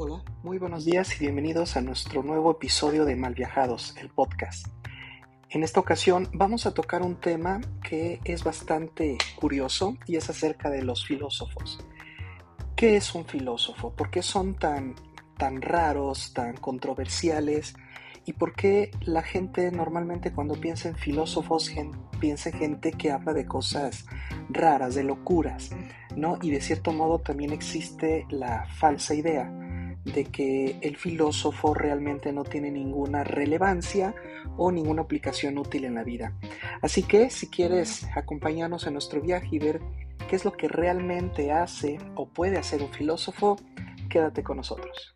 Hola, muy buenos días y bienvenidos a nuestro nuevo episodio de Malviajados, el podcast. En esta ocasión vamos a tocar un tema que es bastante curioso y es acerca de los filósofos. ¿Qué es un filósofo? ¿Por qué son tan, tan raros, tan controversiales? ¿Y por qué la gente normalmente cuando piensa en filósofos piensa en gente que habla de cosas raras, de locuras? ¿no? Y de cierto modo también existe la falsa idea de que el filósofo realmente no tiene ninguna relevancia o ninguna aplicación útil en la vida. Así que si quieres acompañarnos en nuestro viaje y ver qué es lo que realmente hace o puede hacer un filósofo, quédate con nosotros.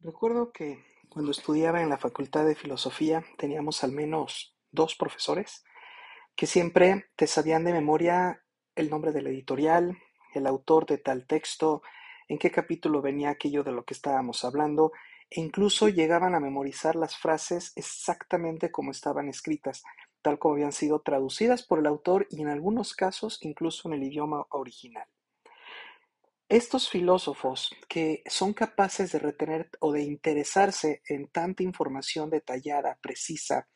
Recuerdo que cuando estudiaba en la Facultad de Filosofía teníamos al menos dos profesores que siempre te sabían de memoria el nombre de la editorial, el autor de tal texto, en qué capítulo venía aquello de lo que estábamos hablando, e incluso llegaban a memorizar las frases exactamente como estaban escritas, tal como habían sido traducidas por el autor y en algunos casos incluso en el idioma original. Estos filósofos que son capaces de retener o de interesarse en tanta información detallada, precisa,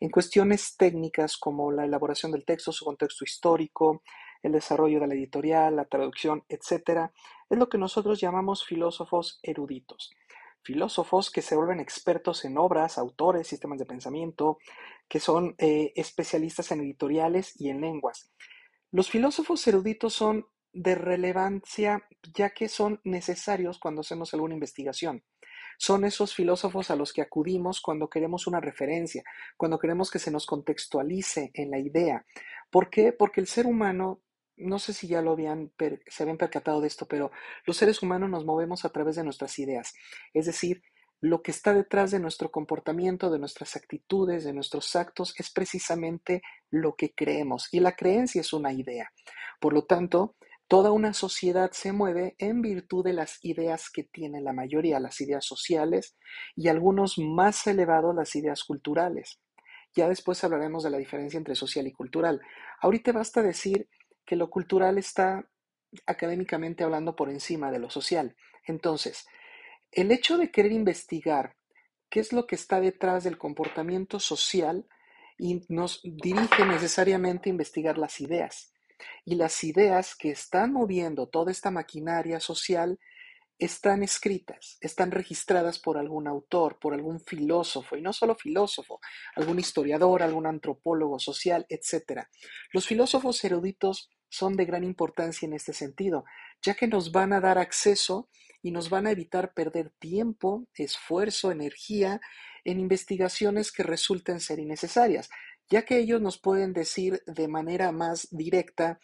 en cuestiones técnicas como la elaboración del texto, su contexto histórico, el desarrollo de la editorial, la traducción, etc., es lo que nosotros llamamos filósofos eruditos. Filósofos que se vuelven expertos en obras, autores, sistemas de pensamiento, que son eh, especialistas en editoriales y en lenguas. Los filósofos eruditos son de relevancia ya que son necesarios cuando hacemos alguna investigación. Son esos filósofos a los que acudimos cuando queremos una referencia, cuando queremos que se nos contextualice en la idea. ¿Por qué? Porque el ser humano no sé si ya lo habían, se habían percatado de esto, pero los seres humanos nos movemos a través de nuestras ideas. Es decir, lo que está detrás de nuestro comportamiento, de nuestras actitudes, de nuestros actos, es precisamente lo que creemos. Y la creencia es una idea. Por lo tanto, toda una sociedad se mueve en virtud de las ideas que tiene la mayoría, las ideas sociales y algunos más elevados las ideas culturales. Ya después hablaremos de la diferencia entre social y cultural. Ahorita basta decir que lo cultural está académicamente hablando por encima de lo social. Entonces, el hecho de querer investigar qué es lo que está detrás del comportamiento social y nos dirige necesariamente a investigar las ideas. Y las ideas que están moviendo toda esta maquinaria social están escritas, están registradas por algún autor, por algún filósofo, y no solo filósofo, algún historiador, algún antropólogo social, etc. Los filósofos eruditos son de gran importancia en este sentido, ya que nos van a dar acceso y nos van a evitar perder tiempo, esfuerzo, energía en investigaciones que resulten ser innecesarias, ya que ellos nos pueden decir de manera más directa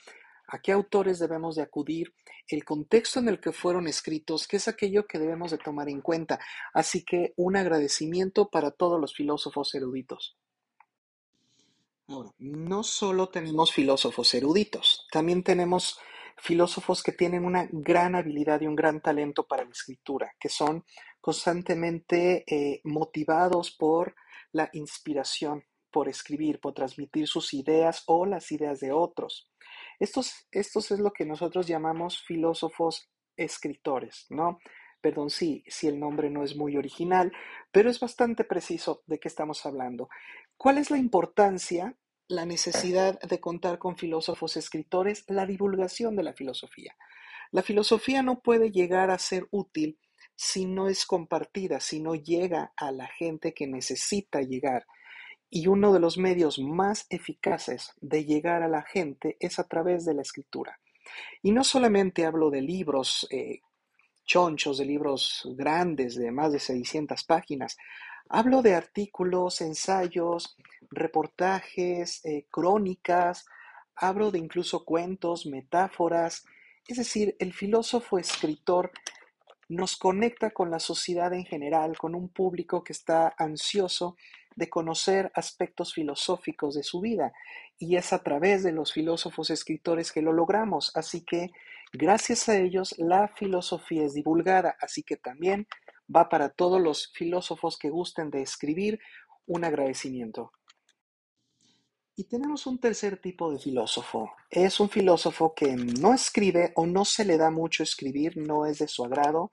a qué autores debemos de acudir, el contexto en el que fueron escritos, que es aquello que debemos de tomar en cuenta. Así que un agradecimiento para todos los filósofos eruditos. Ahora, no solo tenemos filósofos eruditos, también tenemos filósofos que tienen una gran habilidad y un gran talento para la escritura, que son constantemente eh, motivados por la inspiración, por escribir, por transmitir sus ideas o las ideas de otros. Estos, estos es lo que nosotros llamamos filósofos escritores, ¿no? Perdón, sí, sí el nombre no es muy original, pero es bastante preciso de qué estamos hablando. ¿Cuál es la importancia, la necesidad de contar con filósofos escritores? La divulgación de la filosofía. La filosofía no puede llegar a ser útil si no es compartida, si no llega a la gente que necesita llegar. Y uno de los medios más eficaces de llegar a la gente es a través de la escritura. Y no solamente hablo de libros eh, chonchos, de libros grandes de más de 600 páginas. Hablo de artículos, ensayos, reportajes, eh, crónicas, hablo de incluso cuentos, metáforas. Es decir, el filósofo escritor nos conecta con la sociedad en general, con un público que está ansioso de conocer aspectos filosóficos de su vida. Y es a través de los filósofos escritores que lo logramos. Así que gracias a ellos la filosofía es divulgada. Así que también va para todos los filósofos que gusten de escribir un agradecimiento. Y tenemos un tercer tipo de filósofo. Es un filósofo que no escribe o no se le da mucho escribir, no es de su agrado.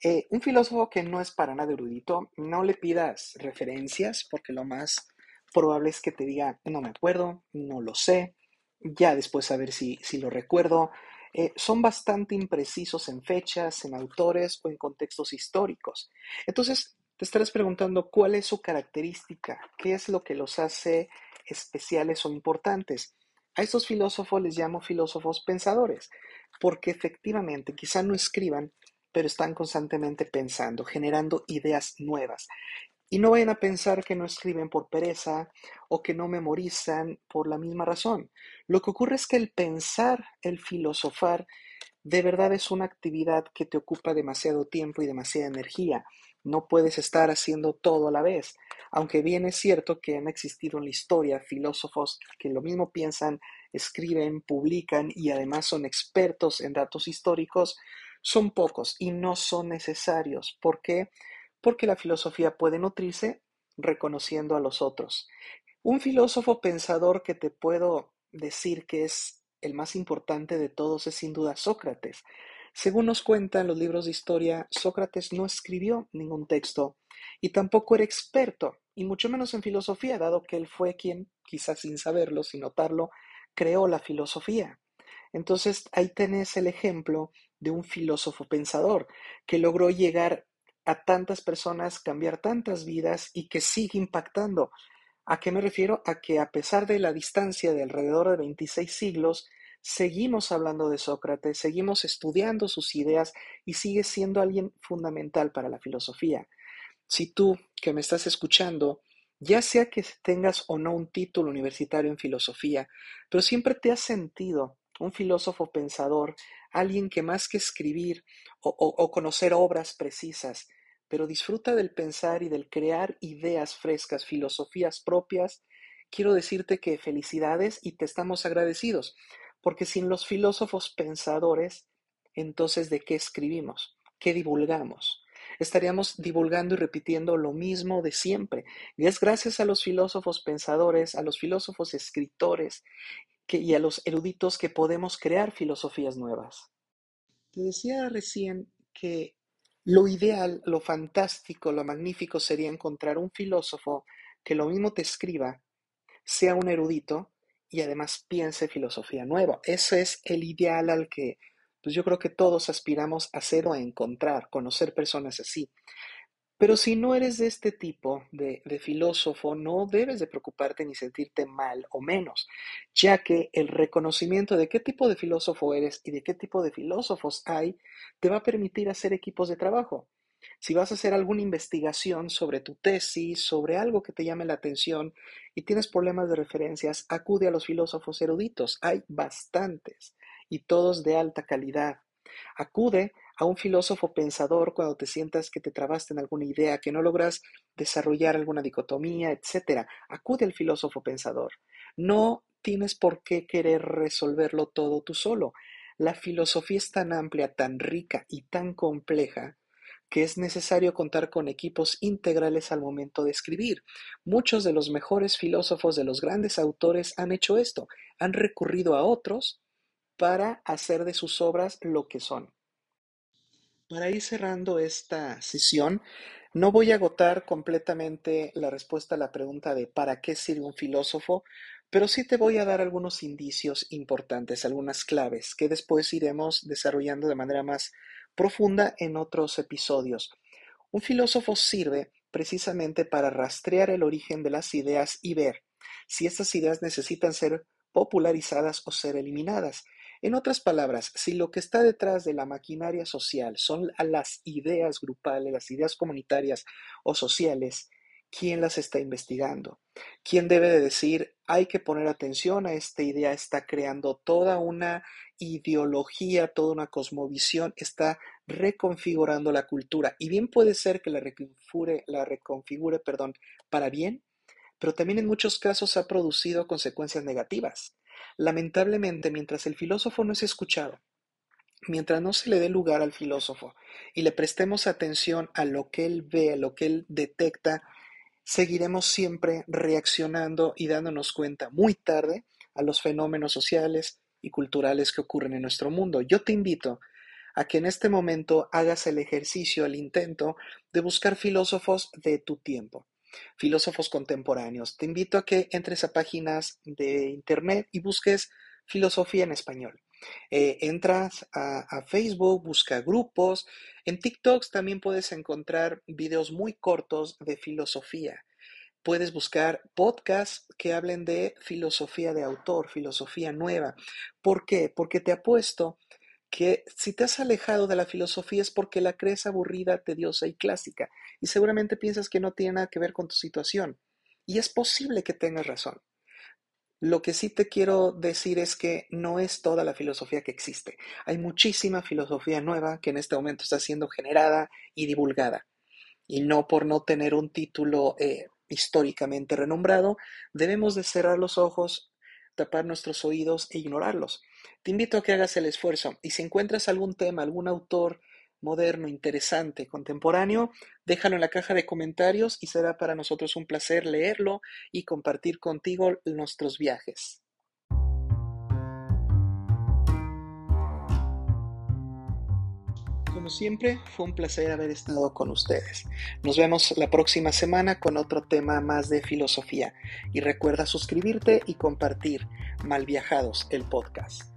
Eh, un filósofo que no es para nada erudito, no le pidas referencias porque lo más probable es que te diga, no me acuerdo, no lo sé, ya después a ver si, si lo recuerdo. Eh, son bastante imprecisos en fechas, en autores o en contextos históricos. Entonces, te estarás preguntando cuál es su característica, qué es lo que los hace especiales o importantes. A estos filósofos les llamo filósofos pensadores, porque efectivamente quizá no escriban, pero están constantemente pensando, generando ideas nuevas. Y no vayan a pensar que no escriben por pereza o que no memorizan por la misma razón. Lo que ocurre es que el pensar, el filosofar, de verdad es una actividad que te ocupa demasiado tiempo y demasiada energía. No puedes estar haciendo todo a la vez. Aunque bien es cierto que han existido en la historia filósofos que lo mismo piensan, escriben, publican y además son expertos en datos históricos, son pocos y no son necesarios. ¿Por qué? porque la filosofía puede nutrirse reconociendo a los otros. Un filósofo pensador que te puedo decir que es el más importante de todos es sin duda Sócrates. Según nos cuentan los libros de historia, Sócrates no escribió ningún texto y tampoco era experto, y mucho menos en filosofía, dado que él fue quien, quizás sin saberlo, sin notarlo, creó la filosofía. Entonces ahí tenés el ejemplo de un filósofo pensador que logró llegar a tantas personas, cambiar tantas vidas y que sigue impactando. ¿A qué me refiero? A que a pesar de la distancia de alrededor de 26 siglos, seguimos hablando de Sócrates, seguimos estudiando sus ideas y sigue siendo alguien fundamental para la filosofía. Si tú que me estás escuchando, ya sea que tengas o no un título universitario en filosofía, pero siempre te has sentido un filósofo pensador, alguien que más que escribir o, o conocer obras precisas, pero disfruta del pensar y del crear ideas frescas, filosofías propias, quiero decirte que felicidades y te estamos agradecidos, porque sin los filósofos pensadores, entonces ¿de qué escribimos? ¿Qué divulgamos? Estaríamos divulgando y repitiendo lo mismo de siempre. Y es gracias a los filósofos pensadores, a los filósofos escritores y a los eruditos que podemos crear filosofías nuevas. Te decía recién que lo ideal, lo fantástico, lo magnífico sería encontrar un filósofo que lo mismo te escriba, sea un erudito y además piense filosofía nueva. Ese es el ideal al que pues yo creo que todos aspiramos a ser o a encontrar, conocer personas así. Pero si no eres de este tipo de, filósofo, no debes de preocuparte ni sentirte mal o menos, ya que el reconocimiento de qué tipo de filósofo eres y de qué tipo de filósofos hay te va a permitir hacer equipos de trabajo. Si vas a hacer alguna investigación sobre tu tesis, sobre algo que te llame la atención y tienes problemas de referencias, acude a los filósofos eruditos. Hay bastantes y todos de alta calidad. Acude a un filósofo pensador cuando te sientas que te trabaste en alguna idea, que no logras desarrollar alguna dicotomía, etc. Acude al filósofo pensador. No tienes por qué querer resolverlo todo tú solo. La filosofía es tan amplia, tan rica y tan compleja que es necesario contar con equipos integrales al momento de escribir. Muchos de los mejores filósofos de los grandes autores han hecho esto, han recurrido a otros para hacer de sus obras lo que son. Para ir cerrando esta sesión, no voy a agotar completamente la respuesta a la pregunta de ¿para qué sirve un filósofo? Pero sí te voy a dar algunos indicios importantes, algunas claves que después iremos desarrollando de manera más profunda en otros episodios. Un filósofo sirve precisamente para rastrear el origen de las ideas y ver si estas ideas necesitan ser popularizadas o ser eliminadas. En otras palabras, si lo que está detrás de la maquinaria social son las ideas grupales, las ideas comunitarias o sociales, ¿quién las está investigando? ¿Quién debe de decir, hay que poner atención a esta idea, está creando toda una ideología, toda una cosmovisión, está reconfigurando la cultura? Y bien puede ser que la reconfigure, la reconfigure perdón, para bien, pero también en muchos casos ha producido consecuencias negativas. Lamentablemente, mientras el filósofo no es escuchado, mientras no se le dé lugar al filósofo y le prestemos atención a lo que él ve, a lo que él detecta, seguiremos siempre reaccionando y dándonos cuenta muy tarde a los fenómenos sociales y culturales que ocurren en nuestro mundo. Yo te invito a que en este momento hagas el ejercicio, el intento de buscar filósofos de tu tiempo, filósofos contemporáneos. Te invito a que entres a páginas de internet y busques filosofía en español. Eh, entras a, a, Facebook, busca grupos. En TikTok también puedes encontrar videos muy cortos de filosofía. Puedes buscar podcasts que hablen de filosofía de autor, filosofía nueva. ¿Por qué? Porque te apuesto que si te has alejado de la filosofía es porque la crees aburrida, tediosa y clásica, y seguramente piensas que no tiene nada que ver con tu situación. Y es posible que tengas razón. Lo que sí te quiero decir es que no es toda la filosofía que existe. Hay muchísima filosofía nueva que en este momento está siendo generada y divulgada. Y no por no tener un título eh, históricamente renombrado, debemos de cerrar los ojos, tapar nuestros oídos e ignorarlos. Te invito a que hagas el esfuerzo y si encuentras algún tema, algún autor moderno, interesante, contemporáneo, déjalo en la caja de comentarios y será para nosotros un placer leerlo y compartir contigo nuestros viajes. Como siempre, fue un placer haber estado con ustedes. Nos vemos la próxima semana con otro tema más de filosofía. Y recuerda suscribirte y compartir Malviajados, el podcast.